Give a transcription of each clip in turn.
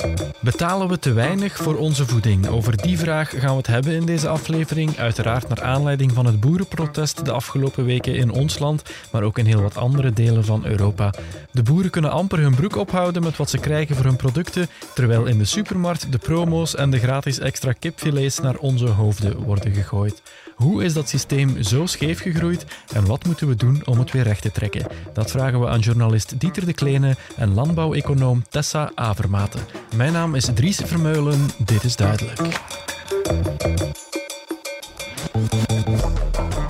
thank you Betalen we te weinig voor onze voeding? Over die vraag gaan we het hebben in deze aflevering. Uiteraard naar aanleiding van het boerenprotest de afgelopen weken in ons land, maar ook in heel wat andere delen van Europa. De boeren kunnen amper hun broek ophouden met wat ze krijgen voor hun producten, terwijl in de supermarkt de promo's en de gratis extra kipfilets naar onze hoofden worden gegooid. Hoe is dat systeem zo scheef gegroeid en wat moeten we doen om het weer recht te trekken? Dat vragen we aan journalist Dieter de Kleene en landbouweconoom Tessa Avermaten. Mijn is Dries Vermeulen, dit is duidelijk.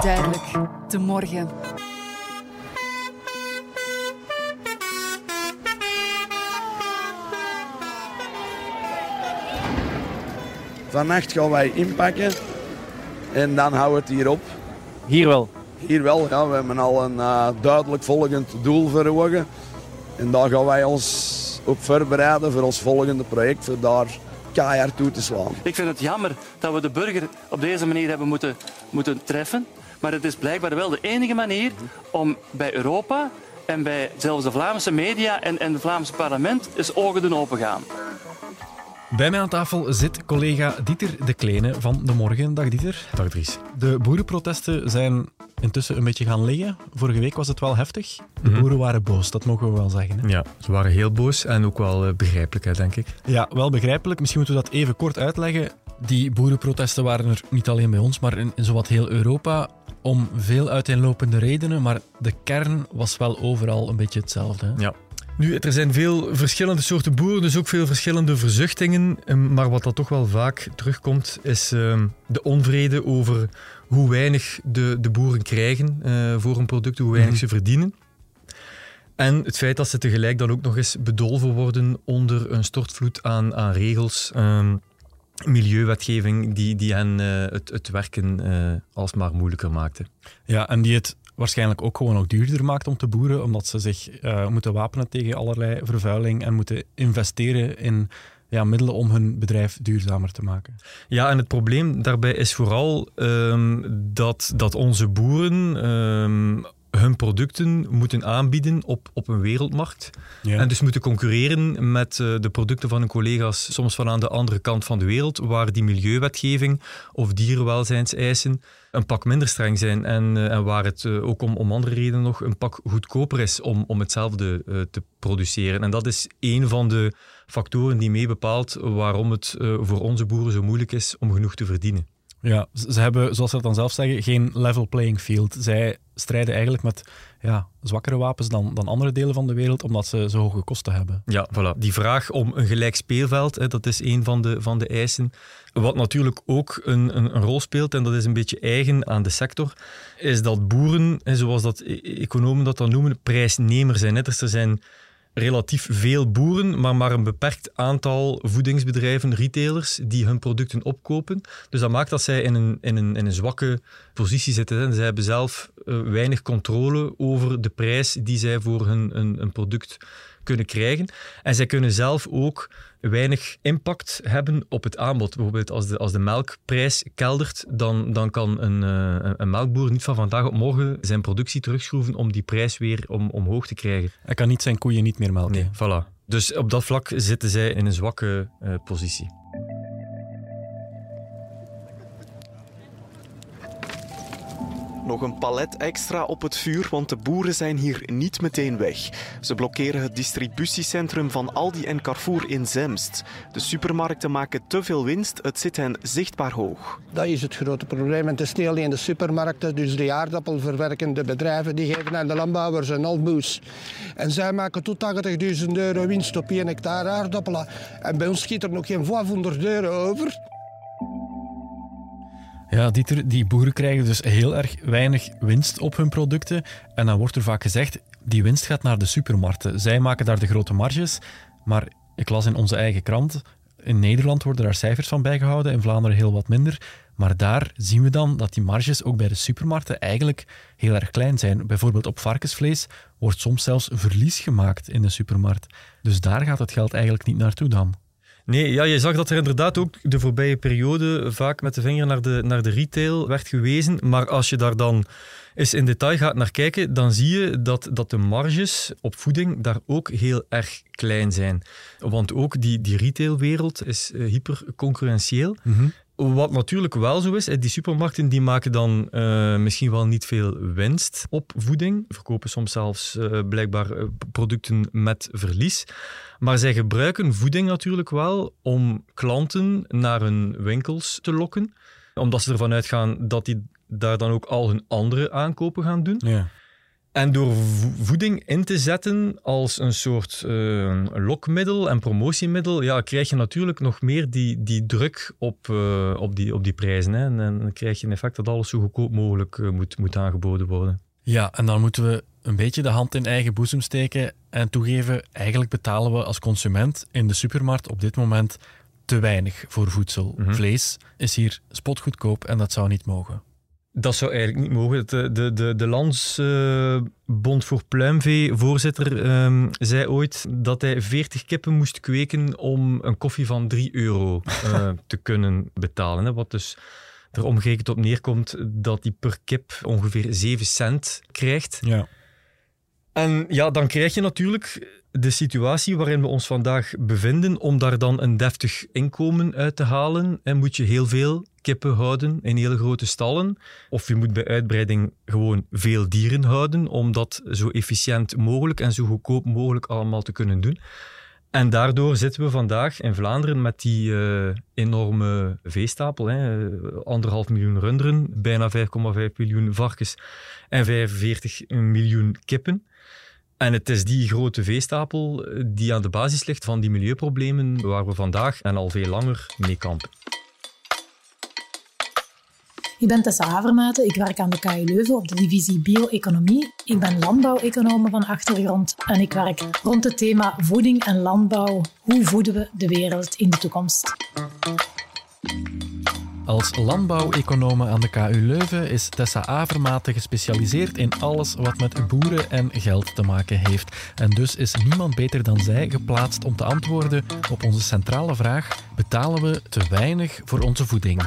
Duidelijk, de morgen. Vannacht gaan wij inpakken en dan houden we het hier op. Hier wel. Hier wel, ja, we hebben al een uh, duidelijk volgend doel voor ogen. En daar gaan wij ons op voorbereiden voor ons volgende project, voor daar keihard toe te slaan. Ik vind het jammer dat we de burger op deze manier hebben moeten, moeten treffen. Maar het is blijkbaar wel de enige manier om bij Europa en bij zelfs de Vlaamse media en, en het Vlaamse parlement eens ogen doen opengaan. Bij mij aan tafel zit collega Dieter de Kleine van De Morgen. Dag Dieter. Dag Dries. De boerenprotesten zijn intussen een beetje gaan liggen. Vorige week was het wel heftig. De Mhm. boeren waren boos, dat mogen we wel zeggen. Hè? Ja, ze waren heel boos en ook wel eh, begrijpelijk, hè, denk ik. Ja, wel begrijpelijk. Misschien moeten we dat even kort uitleggen. Die boerenprotesten waren er niet alleen bij ons, maar in, in zowat heel Europa. Om veel uiteenlopende redenen, maar de kern was wel overal een beetje hetzelfde. Hè? Ja. Nu, er zijn veel verschillende soorten boeren, dus ook veel verschillende verzuchtingen. Ehm, Maar wat dat toch wel vaak terugkomt, is ehm, de onvrede over hoe weinig de, de boeren krijgen eh, voor hun producten, hoe weinig Mhm. ze verdienen. En het feit dat ze tegelijk dan ook nog eens bedolven worden onder een stortvloed aan, aan regels, ehm, milieuwetgeving, die, die hen eh, het, het werken eh, alsmaar moeilijker maakte. Ja, en die het waarschijnlijk ook gewoon ook duurder maakt om te boeren, omdat ze zich moeten wapenen tegen allerlei vervuiling en moeten investeren in ja, middelen om hun bedrijf duurzamer te maken. Ja, en het probleem daarbij is vooral ehm, dat, dat onze boeren ehm, hun producten moeten aanbieden op, op een wereldmarkt. Ja. En dus moeten concurreren met eh, de producten van hun collega's, soms van aan de andere kant van de wereld, waar die milieuwetgeving of dierenwelzijnseisen een pak minder streng zijn. En, eh, en waar het eh, ook om, om andere redenen nog een pak goedkoper is om, om hetzelfde te produceren. En dat is een van de factoren die mee bepaalt waarom het eh, voor onze boeren zo moeilijk is om genoeg te verdienen. Ja, ze hebben, zoals ze dat dan zelf zeggen, geen level playing field. Zij strijden eigenlijk met ja, zwakkere wapens dan, dan andere delen van de wereld, omdat ze zo hoge kosten hebben. Ja, voilà. Die vraag om een gelijk speelveld, hè, dat is een van de, van de eisen. Wat natuurlijk ook een, een, een rol speelt, en dat is een beetje eigen aan de sector, is dat boeren, hè, zoals dat e- economen dat dan noemen, prijsnemer zijn. Hè. Dus er zijn relatief veel boeren, maar maar een beperkt aantal voedingsbedrijven, retailers, die hun producten opkopen. Dus dat maakt dat zij in een, in een, in een zwakke positie zitten. Hè. Zij hebben zelf eh, weinig controle over de prijs die zij voor hun een product kunnen krijgen. En zij kunnen zelf ook weinig impact hebben op het aanbod. Bijvoorbeeld als de, als de melkprijs keldert, dan, dan kan een, eh, een- een melkboer niet van vandaag op morgen zijn productie terugschroeven om die prijs weer om, omhoog te krijgen. Hij kan niet zijn koeien niet meer melken. Nee, voilà. Dus op dat vlak zitten zij in een zwakke eh, positie. Nog een palet extra op het vuur, want de boeren zijn hier niet meteen weg. Ze blokkeren het distributiecentrum van Aldi en Carrefour in Zemst. De supermarkten maken te veel winst, het zit hen zichtbaar hoog. Dat is het grote probleem. En het is niet alleen de supermarkten, dus de aardappelverwerkende bedrijven, die geven aan de landbouwers een almoes. En zij maken tot 80.000 euro winst op 1 hectare aardappelen. En bij ons schiet er nog geen 500 euro over. Ja, Dieter, die boeren krijgen dus heel erg weinig winst op hun producten. En dan wordt er vaak gezegd, die winst gaat naar de supermarkten. Zij maken daar de grote marges. Maar ik las in onze eigen krant, in Nederland worden daar cijfers van bijgehouden, in Vlaanderen heel wat minder. Maar daar zien we dan dat die marges ook bij de supermarkten eigenlijk heel erg klein zijn. Bijvoorbeeld op varkensvlees wordt soms zelfs verlies gemaakt in de supermarkt. Dus daar gaat het geld eigenlijk niet naartoe dan. Nee, ja, je zag dat er inderdaad ook de voorbije periode vaak met de vinger naar de, naar de retail werd gewezen. Maar als je daar dan eens in detail gaat naar kijken, dan zie je dat, dat de marges op voeding daar ook heel erg klein zijn. Want ook die, die retailwereld is uh, hyper concurrentieel. Wat natuurlijk wel zo is, die supermarkten die maken dan uh, misschien wel niet veel winst op voeding. Verkopen soms zelfs uh, blijkbaar uh, producten met verlies. Maar zij gebruiken voeding natuurlijk wel om klanten naar hun winkels te lokken. Omdat ze ervan uitgaan dat die daar dan ook al hun andere aankopen gaan doen. Ja. En door voeding in te zetten als een soort uh, lokmiddel en promotiemiddel, ja, krijg je natuurlijk nog meer die, die druk op, uh, op, die, op die prijzen. Hè. En, dan krijg je een effect dat alles zo goedkoop mogelijk uh, moet, moet aangeboden worden. Ja, en dan moeten we een beetje de hand in eigen boezem steken en toegeven, eigenlijk betalen we als consument in de supermarkt op dit moment te weinig voor voedsel. Mhm. Vlees is hier spotgoedkoop en dat zou niet mogen. Dat zou eigenlijk niet mogen. De, de, de, de Landsbond voor Pluimvee, voorzitter, ehm, zei ooit dat hij 40 kippen moest kweken om een koffie van 3 euro eh, te kunnen betalen. Hè. Wat dus er omgerekend op neerkomt dat hij per kip ongeveer 7 cent krijgt. Ja. En ja, dan krijg je natuurlijk de situatie waarin we ons vandaag bevinden, om daar dan een deftig inkomen uit te halen, en moet je heel veel kippen houden in hele grote stallen. Of je moet bij uitbreiding gewoon veel dieren houden, om dat zo efficiënt mogelijk en zo goedkoop mogelijk allemaal te kunnen doen. En daardoor zitten we vandaag in Vlaanderen met die uh, enorme veestapel. Hè. Anderhalf miljoen runderen, bijna 5,5 miljoen varkens en 45 miljoen kippen. En het is die grote veestapel die aan de basis ligt van die milieuproblemen waar we vandaag en al veel langer mee kampen. Ik ben Tessa Havermaten, ik werk aan de KU Leuven op de divisie bio-economie. Ik ben landbouweconome van achtergrond en ik werk rond het thema voeding en landbouw. Hoe voeden we de wereld in de toekomst? Als landbouweconome aan de KU Leuven is Tessa Avermaten gespecialiseerd in alles wat met boeren en geld te maken heeft. En dus is niemand beter dan zij geplaatst om te antwoorden op onze centrale vraag: betalen we te weinig voor onze voeding?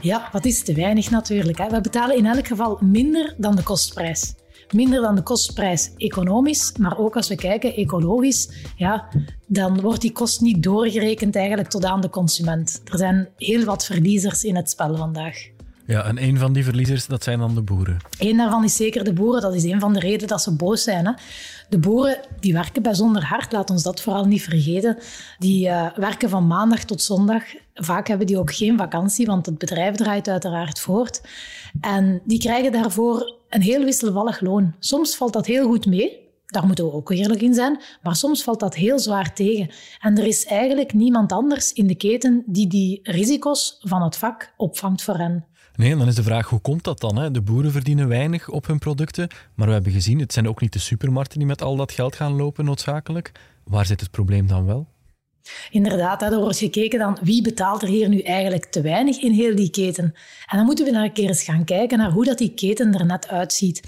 Ja, wat is te weinig natuurlijk. Hè? We betalen in elk geval minder dan de kostprijs. Minder dan de kostprijs economisch, maar ook als we kijken ecologisch, ja, dan wordt die kost niet doorgerekend eigenlijk tot aan de consument. Er zijn heel wat verliezers in het spel vandaag. Ja, en een van die verliezers, dat zijn dan de boeren. Eén daarvan is zeker de boeren. Dat is een van de redenen dat ze boos zijn. Hè. De boeren die werken bijzonder hard, laat ons dat vooral niet vergeten. Die uh, werken van maandag tot zondag. Vaak hebben die ook geen vakantie, want het bedrijf draait uiteraard voort. En die krijgen daarvoor een heel wisselvallig loon. Soms valt dat heel goed mee. Daar moeten we ook eerlijk in zijn. Maar soms valt dat heel zwaar tegen. En er is eigenlijk niemand anders in de keten die die risico's van het vak opvangt voor hen. Nee, dan is de vraag, hoe komt dat dan? Hè? De boeren verdienen weinig op hun producten, maar we hebben gezien, het zijn ook niet de supermarkten die met al dat geld gaan lopen noodzakelijk. Waar zit het probleem dan wel? Inderdaad, er wordt gekeken dan wie betaalt er hier nu eigenlijk te weinig in heel die keten. En dan moeten we naar een keer eens gaan kijken naar hoe dat die keten er net uitziet.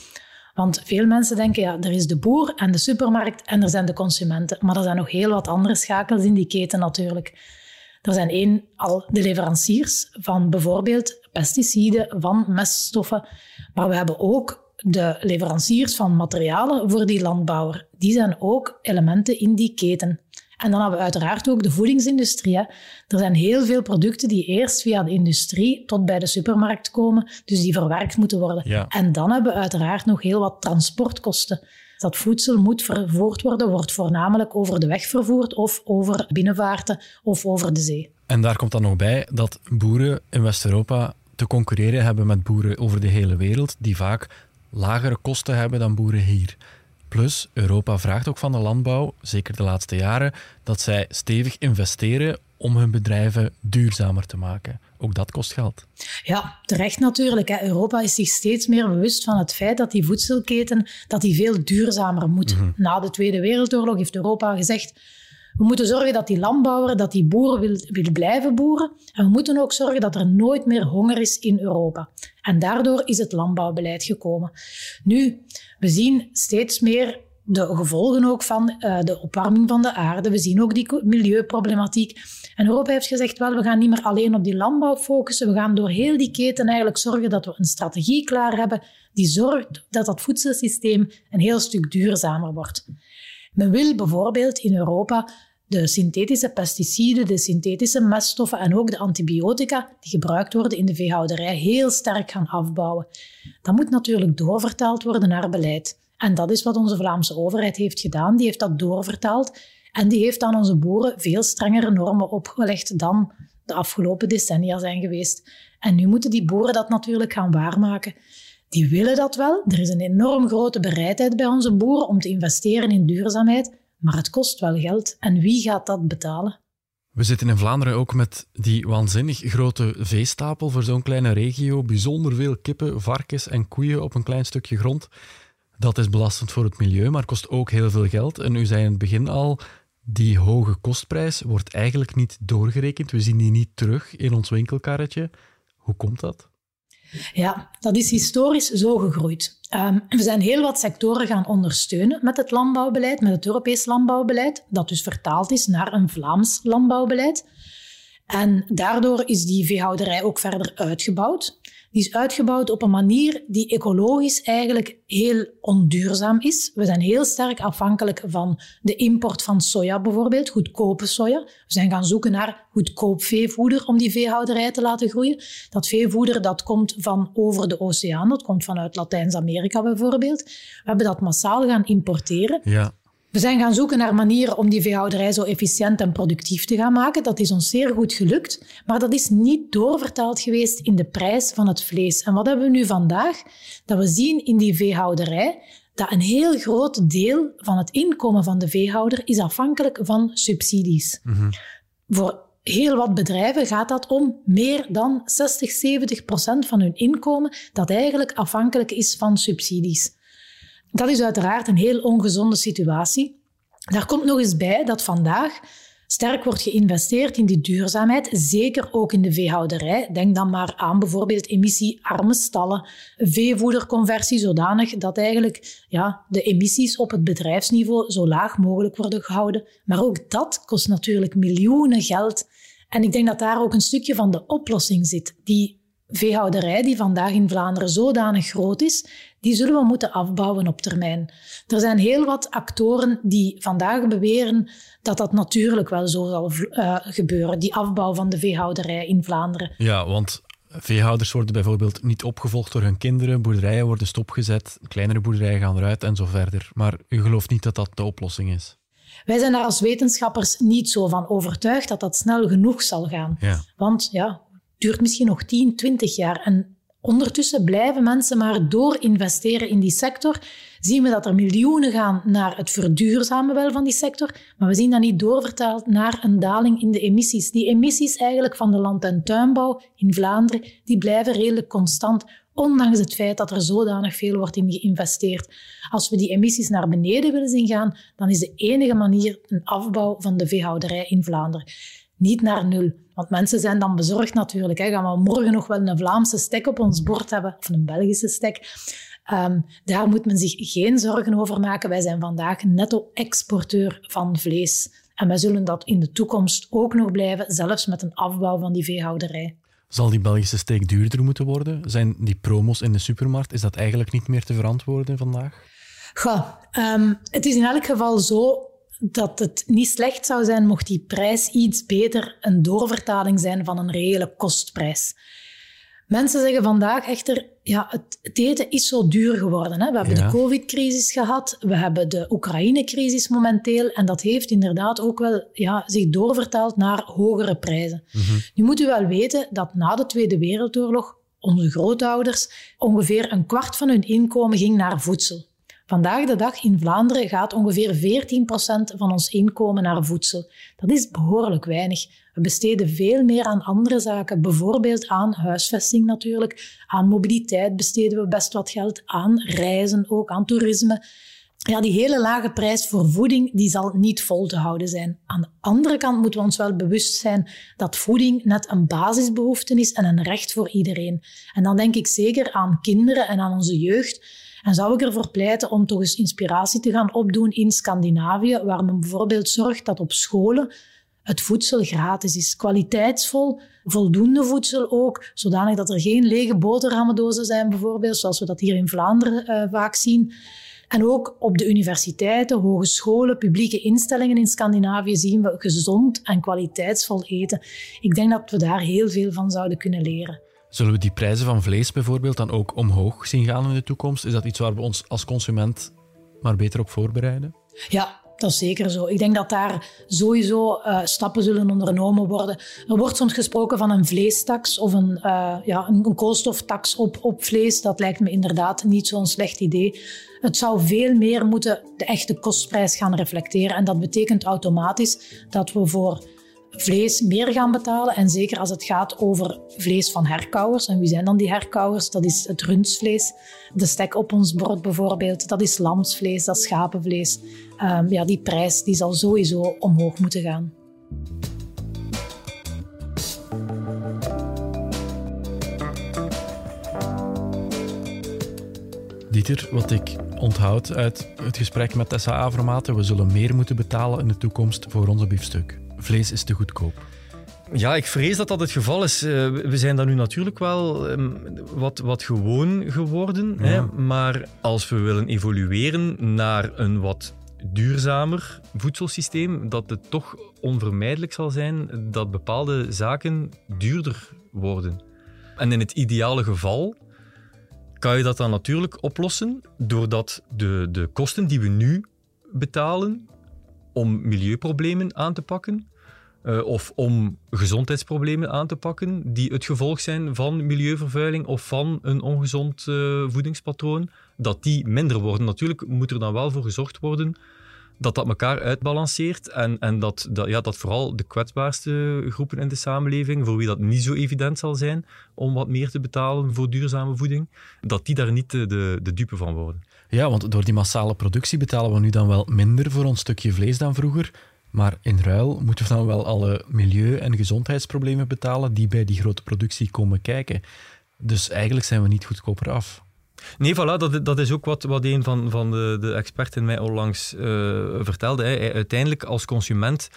Want veel mensen denken, ja, er is de boer en de supermarkt en er zijn de consumenten. Maar er zijn nog heel wat andere schakels in die keten natuurlijk. Er zijn één al de leveranciers van bijvoorbeeld pesticiden, van meststoffen. Maar we hebben ook de leveranciers van materialen voor die landbouwer. Die zijn ook elementen in die keten. En dan hebben we uiteraard ook de voedingsindustrie. Hè. Er zijn heel veel producten die eerst via de industrie tot bij de supermarkt komen, dus die verwerkt moeten worden. Ja. En dan hebben we uiteraard nog heel wat transportkosten. Dat voedsel moet vervoerd worden, wordt voornamelijk over de weg vervoerd of over binnenvaarten of over de zee. En daar komt dan nog bij dat boeren in West-Europa te concurreren hebben met boeren over de hele wereld, die vaak lagere kosten hebben dan boeren hier. Plus, Europa vraagt ook van de landbouw, zeker de laatste jaren, dat zij stevig investeren om hun bedrijven duurzamer te maken. Ook dat kost geld. Ja, terecht natuurlijk. Europa is zich steeds meer bewust van het feit dat die voedselketen dat die veel duurzamer moet. Mhm. Na de Tweede Wereldoorlog heeft Europa gezegd we moeten zorgen dat die landbouwer, dat die boer wil, wil blijven boeren. En we moeten ook zorgen dat er nooit meer honger is in Europa. En daardoor is het landbouwbeleid gekomen. Nu, we zien steeds meer de gevolgen ook van uh, de opwarming van de aarde. We zien ook die milieuproblematiek. En Europa heeft gezegd, wel, we gaan niet meer alleen op die landbouw focussen. We gaan door heel die keten eigenlijk zorgen dat we een strategie klaar hebben die zorgt dat dat voedselsysteem een heel stuk duurzamer wordt. Men wil bijvoorbeeld in Europa de synthetische pesticiden, de synthetische meststoffen en ook de antibiotica die gebruikt worden in de veehouderij heel sterk gaan afbouwen. Dat moet natuurlijk doorvertaald worden naar beleid. En dat is wat onze Vlaamse overheid heeft gedaan. Die heeft dat doorvertaald en die heeft aan onze boeren veel strengere normen opgelegd dan de afgelopen decennia zijn geweest. En nu moeten die boeren dat natuurlijk gaan waarmaken. Die willen dat wel. Er is een enorm grote bereidheid bij onze boeren om te investeren in duurzaamheid, maar het kost wel geld. En wie gaat dat betalen? We zitten in Vlaanderen ook met die waanzinnig grote veestapel voor zo'n kleine regio. Bijzonder veel kippen, varkens en koeien op een klein stukje grond. Dat is belastend voor het milieu, maar kost ook heel veel geld. En u zei in het begin al, die hoge kostprijs wordt eigenlijk niet doorgerekend. We zien die niet terug in ons winkelkarretje. Hoe komt dat? Ja, dat is historisch zo gegroeid. Um, we zijn heel wat sectoren gaan ondersteunen met het landbouwbeleid, met het Europees landbouwbeleid, dat dus vertaald is naar een Vlaams landbouwbeleid. En daardoor is die veehouderij ook verder uitgebouwd die is uitgebouwd op een manier die ecologisch eigenlijk heel onduurzaam is. We zijn heel sterk afhankelijk van de import van soja bijvoorbeeld, goedkope soja. We zijn gaan zoeken naar goedkoop veevoeder om die veehouderij te laten groeien. Dat veevoeder dat komt van over de oceaan, dat komt vanuit Latijns-Amerika bijvoorbeeld. We hebben dat massaal gaan importeren. Ja. We zijn gaan zoeken naar manieren om die veehouderij zo efficiënt en productief te gaan maken. Dat is ons zeer goed gelukt, maar dat is niet doorvertaald geweest in de prijs van het vlees. En wat hebben we nu vandaag? Dat we zien in die veehouderij dat een heel groot deel van het inkomen van de veehouder is afhankelijk van subsidies. Mm Voor heel wat bedrijven gaat dat om meer dan 60, 70 procent van hun inkomen dat eigenlijk afhankelijk is van subsidies. Dat is uiteraard een heel ongezonde situatie. Daar komt nog eens bij dat vandaag sterk wordt geïnvesteerd in die duurzaamheid, zeker ook in de veehouderij. Denk dan maar aan bijvoorbeeld emissiearme stallen, veevoederconversie zodanig dat eigenlijk ja, de emissies op het bedrijfsniveau zo laag mogelijk worden gehouden. Maar ook dat kost natuurlijk miljoenen geld. En ik denk dat daar ook een stukje van de oplossing zit. Die veehouderij die vandaag in Vlaanderen zodanig groot is, die zullen we moeten afbouwen op termijn. Er zijn heel wat actoren die vandaag beweren dat dat natuurlijk wel zo zal uh, gebeuren, die afbouw van de veehouderij in Vlaanderen. Ja, want veehouders worden bijvoorbeeld niet opgevolgd door hun kinderen, boerderijen worden stopgezet, kleinere boerderijen gaan eruit en zo verder. Maar u gelooft niet dat dat de oplossing is? Wij zijn daar als wetenschappers niet zo van overtuigd dat dat snel genoeg zal gaan. Ja. Want ja, duurt misschien nog 10, 20 jaar. En ondertussen blijven mensen maar door investeren in die sector. Zien we dat er miljoenen gaan naar het verduurzamen wel van die sector, maar we zien dat niet doorvertaald naar een daling in de emissies. Die emissies eigenlijk van de land- en tuinbouw in Vlaanderen, die blijven redelijk constant, ondanks het feit dat er zodanig veel wordt in geïnvesteerd. Als we die emissies naar beneden willen zien gaan, dan is de enige manier een afbouw van de veehouderij in Vlaanderen. Niet naar nul. Want mensen zijn dan bezorgd natuurlijk. Hè. Gaan we morgen nog wel een Vlaamse stek op ons bord hebben, of een Belgische stek? Um, daar moet men zich geen zorgen over maken. Wij zijn vandaag netto-exporteur van vlees. En wij zullen dat in de toekomst ook nog blijven, zelfs met een afbouw van die veehouderij. Zal die Belgische steek duurder moeten worden? Zijn die promos in de supermarkt, is dat eigenlijk niet meer te verantwoorden vandaag? Goh, um, het is in elk geval zo dat het niet slecht zou zijn mocht die prijs iets beter een doorvertaling zijn van een reële kostprijs. Mensen zeggen vandaag echter, ja, het, eten is zo duur geworden. Hè? We hebben de COVID-crisis gehad, we hebben de Oekraïne-crisis momenteel en dat heeft inderdaad ook wel ja, zich doorvertaald naar hogere prijzen. Mhm. Nu moet u wel weten dat na de Tweede Wereldoorlog onze grootouders ongeveer een kwart van hun inkomen ging naar voedsel. Vandaag de dag in Vlaanderen gaat ongeveer 14% van ons inkomen naar voedsel. Dat is behoorlijk weinig. We besteden veel meer aan andere zaken, bijvoorbeeld aan huisvesting natuurlijk. Aan mobiliteit besteden we best wat geld, aan reizen ook, aan toerisme. Ja, die hele lage prijs voor voeding die zal niet vol te houden zijn. Aan de andere kant moeten we ons wel bewust zijn dat voeding net een basisbehoefte is en een recht voor iedereen. En dan denk ik zeker aan kinderen en aan onze jeugd En zou ik ervoor pleiten om toch eens inspiratie te gaan opdoen in Scandinavië, waar men bijvoorbeeld zorgt dat op scholen het voedsel gratis is. Kwaliteitsvol, voldoende voedsel ook, zodanig dat er geen lege boterhammendozen zijn bijvoorbeeld, zoals we dat hier in Vlaanderen uh, vaak zien. En ook op de universiteiten, hogescholen, publieke instellingen in Scandinavië zien we gezond en kwaliteitsvol eten. Ik denk dat we daar heel veel van zouden kunnen leren. Zullen we die prijzen van vlees bijvoorbeeld dan ook omhoog zien gaan in de toekomst? Is dat iets waar we ons als consument maar beter op voorbereiden? Ja, dat is zeker zo. Ik denk dat daar sowieso uh, stappen zullen ondernomen worden. Er wordt soms gesproken van een vleestaks of een, uh, ja, een, koolstoftax op, op vlees. Dat lijkt me inderdaad niet zo'n slecht idee. Het zou veel meer moeten de echte kostprijs gaan reflecteren. En dat betekent automatisch dat we voor vlees meer gaan betalen. En zeker als het gaat over vlees van herkauwers. En wie zijn dan die herkauwers? Dat is het rundsvlees. De stek op ons bord bijvoorbeeld. Dat is lamsvlees, dat is schapenvlees. Um, ja, die prijs die zal sowieso omhoog moeten gaan. Dieter, wat ik onthoud uit het gesprek met Tessa Avermaten, we zullen meer moeten betalen in de toekomst voor onze biefstuk. Vlees is te goedkoop. Ja, ik vrees dat dat het geval is. Eh, we zijn daar nu natuurlijk wel ehm, wat, wat gewoon geworden. Hè? Maar als we willen evolueren naar een wat duurzamer voedselsysteem, dat het toch onvermijdelijk zal zijn dat bepaalde zaken duurder worden. En in het ideale geval kan je dat dan natuurlijk oplossen doordat de, de kosten die we nu betalen om milieuproblemen aan te pakken, uh, of om gezondheidsproblemen aan te pakken die het gevolg zijn van milieuvervuiling of van een ongezond uh, voedingspatroon, dat die minder worden. Natuurlijk moet er dan wel voor gezorgd worden dat dat elkaar uitbalanceert en, en dat, dat, ja, dat vooral de kwetsbaarste groepen in de samenleving, voor wie dat niet zo evident zal zijn om wat meer te betalen voor duurzame voeding, dat die daar niet de, de dupe van worden. Ja, want door die massale productie betalen we nu dan wel minder voor ons stukje vlees dan vroeger. Maar in ruil moeten we dan wel alle milieu- en gezondheidsproblemen betalen die bij die grote productie komen kijken. Dus eigenlijk zijn we niet goedkoper af. Nee, voilà, dat, dat is ook wat, wat een van, van de, de experten mij onlangs uh, vertelde. Hè. Uiteindelijk, als consument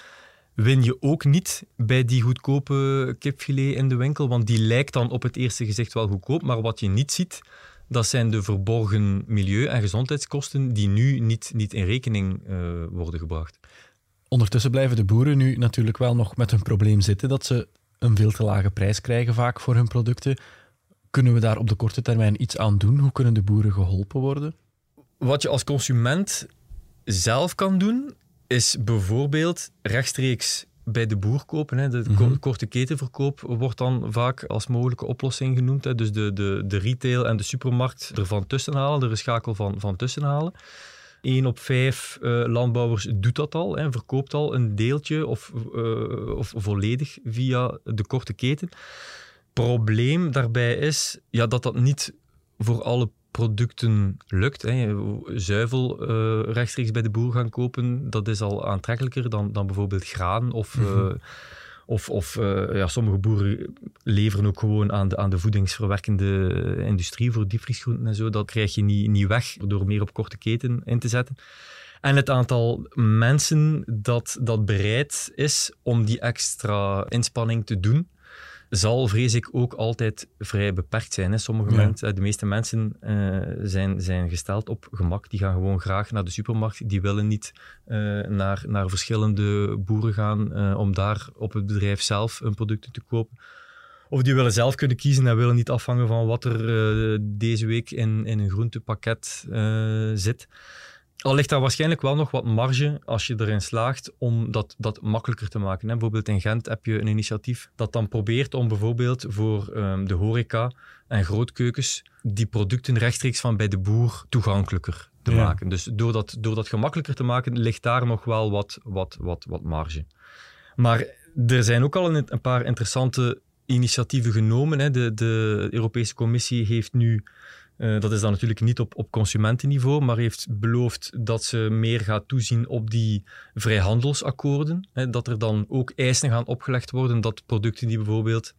win je ook niet bij die goedkope kipfilet in de winkel, want die lijkt dan op het eerste gezicht wel goedkoop, maar wat je niet ziet, dat zijn de verborgen milieu- en gezondheidskosten die nu niet, niet in rekening uh, worden gebracht. Ondertussen blijven de boeren nu natuurlijk wel nog met hun probleem zitten dat ze een veel te lage prijs krijgen vaak voor hun producten. Kunnen we daar op de korte termijn iets aan doen? Hoe kunnen de boeren geholpen worden? Wat je als consument zelf kan doen, is bijvoorbeeld rechtstreeks bij de boer kopen. Hè. De mhm. korte ketenverkoop wordt dan vaak als mogelijke oplossing genoemd. Hè. Dus de, de, de retail en de supermarkt ervan tussenhalen, de schakel van, van tussenhalen. 1 op 5 uh, eh, landbouwers doet dat al, hè, verkoopt al een deeltje of, uh, of volledig via de korte keten. Probleem daarbij is ja, dat dat niet voor alle producten lukt. Hè. Zuivel uh, rechtstreeks bij de boer gaan kopen, dat is al aantrekkelijker dan, dan bijvoorbeeld graan of... Mm of, of uh, ja, sommige boeren leveren ook gewoon aan de, aan de voedingsverwerkende industrie voor diepvriesgroenten en zo. Dat krijg je niet, niet weg door meer op korte keten in te zetten. En het aantal mensen dat, dat bereid is om die extra inspanning te doen, zal, vrees ik, ook altijd vrij beperkt zijn. Hè. Sommige mensen, de meeste mensen uh, zijn, zijn gesteld op gemak. Die gaan gewoon graag naar de supermarkt. Die willen niet uh, naar, naar verschillende boeren gaan uh, om daar op het bedrijf zelf hun producten te kopen. Of die willen zelf kunnen kiezen en willen niet afhangen van wat er deze week in, in een groentepakket zit. Al ligt daar waarschijnlijk wel nog wat marge als je erin slaagt om dat, dat makkelijker te maken. Bijvoorbeeld in Gent heb je een initiatief dat dan probeert om bijvoorbeeld voor um, de horeca en grootkeukens die producten rechtstreeks van bij de boer toegankelijker te maken. Dus door dat, door dat gemakkelijker te maken, ligt daar nog wel wat, wat, wat, wat marge. Maar er zijn ook al een, een paar interessante initiatieven genomen. Hè. De, de Europese Commissie heeft nu uh, dat is dan natuurlijk niet op, op consumentenniveau, maar heeft beloofd dat ze meer gaat toezien op die vrijhandelsakkoorden. Hè, dat er dan ook eisen gaan opgelegd worden dat producten die bijvoorbeeld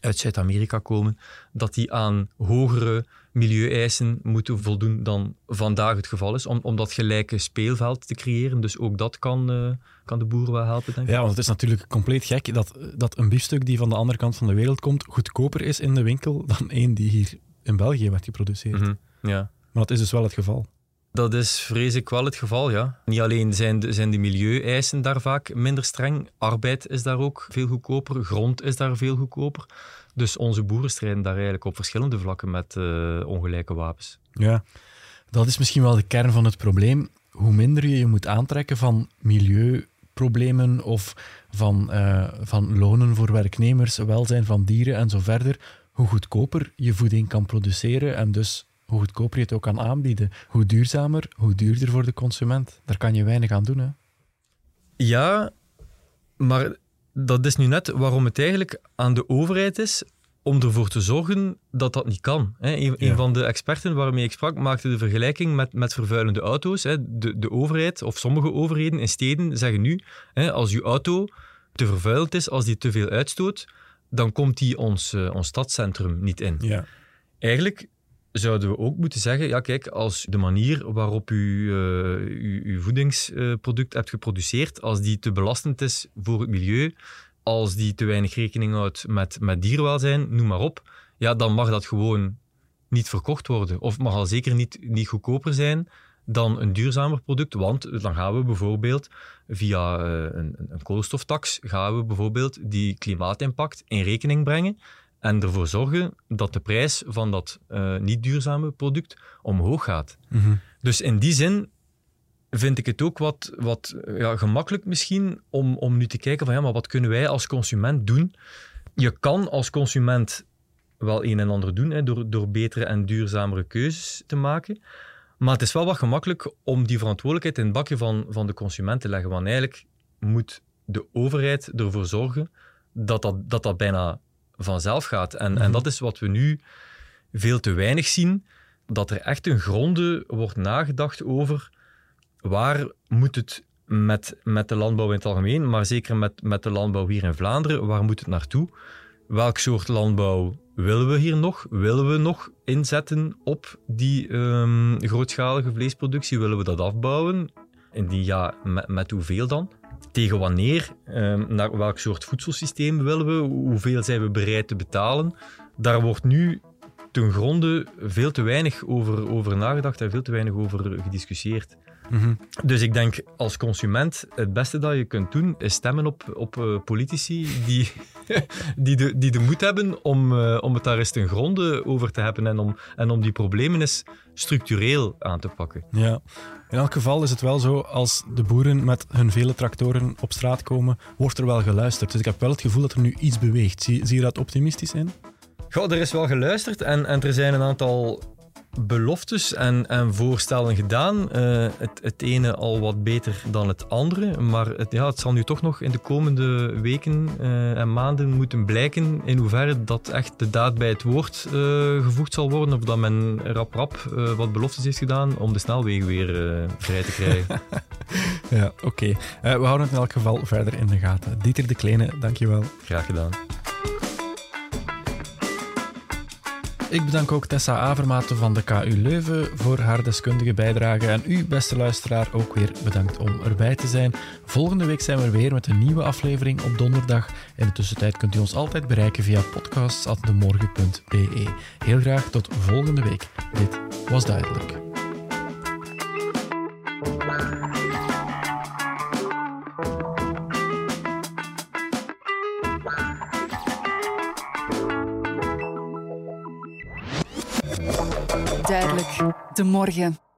uit Zuid-Amerika komen, dat die aan hogere milieueisen moeten voldoen dan vandaag het geval is, om, om dat gelijke speelveld te creëren. Dus ook dat kan, uh, kan de boeren wel helpen, denk ik. Ja, want het is natuurlijk compleet gek dat, dat een biefstuk die van de andere kant van de wereld komt, goedkoper is in de winkel dan één die hier in België werd geproduceerd. Mhm, ja. Maar dat is dus wel het geval. Dat is vrees ik wel het geval, ja. Niet alleen zijn de, zijn de milieueisen daar vaak minder streng, arbeid is daar ook veel goedkoper, grond is daar veel goedkoper. Dus onze boeren strijden daar eigenlijk op verschillende vlakken met uh, ongelijke wapens. Ja, dat is misschien wel de kern van het probleem. Hoe minder je je moet aantrekken van milieuproblemen of van, uh, van lonen voor werknemers, welzijn van dieren en zo verder, hoe goedkoper je voeding kan produceren en dus hoe goedkoper je het ook kan aanbieden. Hoe duurzamer, hoe duurder voor de consument. Daar kan je weinig aan doen. Hè? Ja, maar dat is nu net waarom het eigenlijk aan de overheid is om ervoor te zorgen dat dat niet kan. Een, van de experten waarmee ik sprak maakte de vergelijking met, met vervuilende auto's. De, de overheid, of sommige overheden in steden, zeggen nu, als je auto te vervuild is, als die te veel uitstoot, dan komt die ons, uh, ons stadscentrum niet in. Ja. Eigenlijk zouden we ook moeten zeggen, ja kijk, als de manier waarop u uh, uw, uw, voedingsproduct hebt geproduceerd, als die te belastend is voor het milieu, als die te weinig rekening houdt met, met dierwelzijn, noem maar op, ja, dan mag dat gewoon niet verkocht worden. Of mag al zeker niet, niet goedkoper zijn dan een duurzamer product, want dan gaan we bijvoorbeeld via uh, een, een koolstoftax, gaan we bijvoorbeeld die klimaatimpact in rekening brengen en ervoor zorgen dat de prijs van dat uh, niet duurzame product omhoog gaat. Mhm. Dus in die zin vind ik het ook wat, wat ja, gemakkelijk misschien om, om nu te kijken van ja, maar wat kunnen wij als consument doen? Je kan als consument wel een en ander doen hè, door, door betere en duurzamere keuzes te maken. Maar het is wel wat gemakkelijk om die verantwoordelijkheid in het bakje van, van de consument te leggen. Want eigenlijk moet de overheid ervoor zorgen dat dat, dat, dat bijna vanzelf gaat. En, en dat is wat we nu veel te weinig zien, dat er echt een gronde wordt nagedacht over waar moet het met, met de landbouw in het algemeen, maar zeker met, met de landbouw hier in Vlaanderen, waar moet het naartoe? Welk soort landbouw willen we hier nog? Willen we nog inzetten op die um, grootschalige vleesproductie? Willen we dat afbouwen? Indien ja, met, met hoeveel dan? tegen wanneer, ehm, naar welk soort voedselsysteem willen we, hoeveel zijn we bereid te betalen. Daar wordt nu ten gronde veel te weinig over, over nagedacht en veel te weinig over gediscussieerd. Mhm. Dus ik denk als consument, het beste dat je kunt doen, is stemmen op, op uh, politici die, die, de, die de moed hebben om, uh, om het daar eens ten gronde over te hebben en om, en om die problemen eens structureel aan te pakken. Ja. In elk geval is het wel zo, als de boeren met hun vele tractoren op straat komen, wordt er wel geluisterd. Dus ik heb wel het gevoel dat er nu iets beweegt. Zie, zie je dat optimistisch in? Goh, er is wel geluisterd en, en er zijn een aantal beloftes en, en voorstellen gedaan. Uh, het, het ene al wat beter dan het andere. Maar het, ja, het zal nu toch nog in de komende weken uh, en maanden moeten blijken in hoeverre dat echt de daad bij het woord uh, gevoegd zal worden. Of dat men rap rap wat beloftes heeft gedaan om de snelwegen weer vrij te krijgen. ja, oké. Okay. we houden het in elk geval verder in de gaten. Dieter de Kleine, dankjewel. Graag gedaan. Ik bedank ook Tessa Avermaten van de KU Leuven voor haar deskundige bijdrage. En u, beste luisteraar, ook weer bedankt om erbij te zijn. Volgende week zijn we weer met een nieuwe aflevering op donderdag. In de tussentijd kunt u ons altijd bereiken via podcasts.demorgen.be. Heel graag tot volgende week. Dit was duidelijk. Duidelijk. De morgen.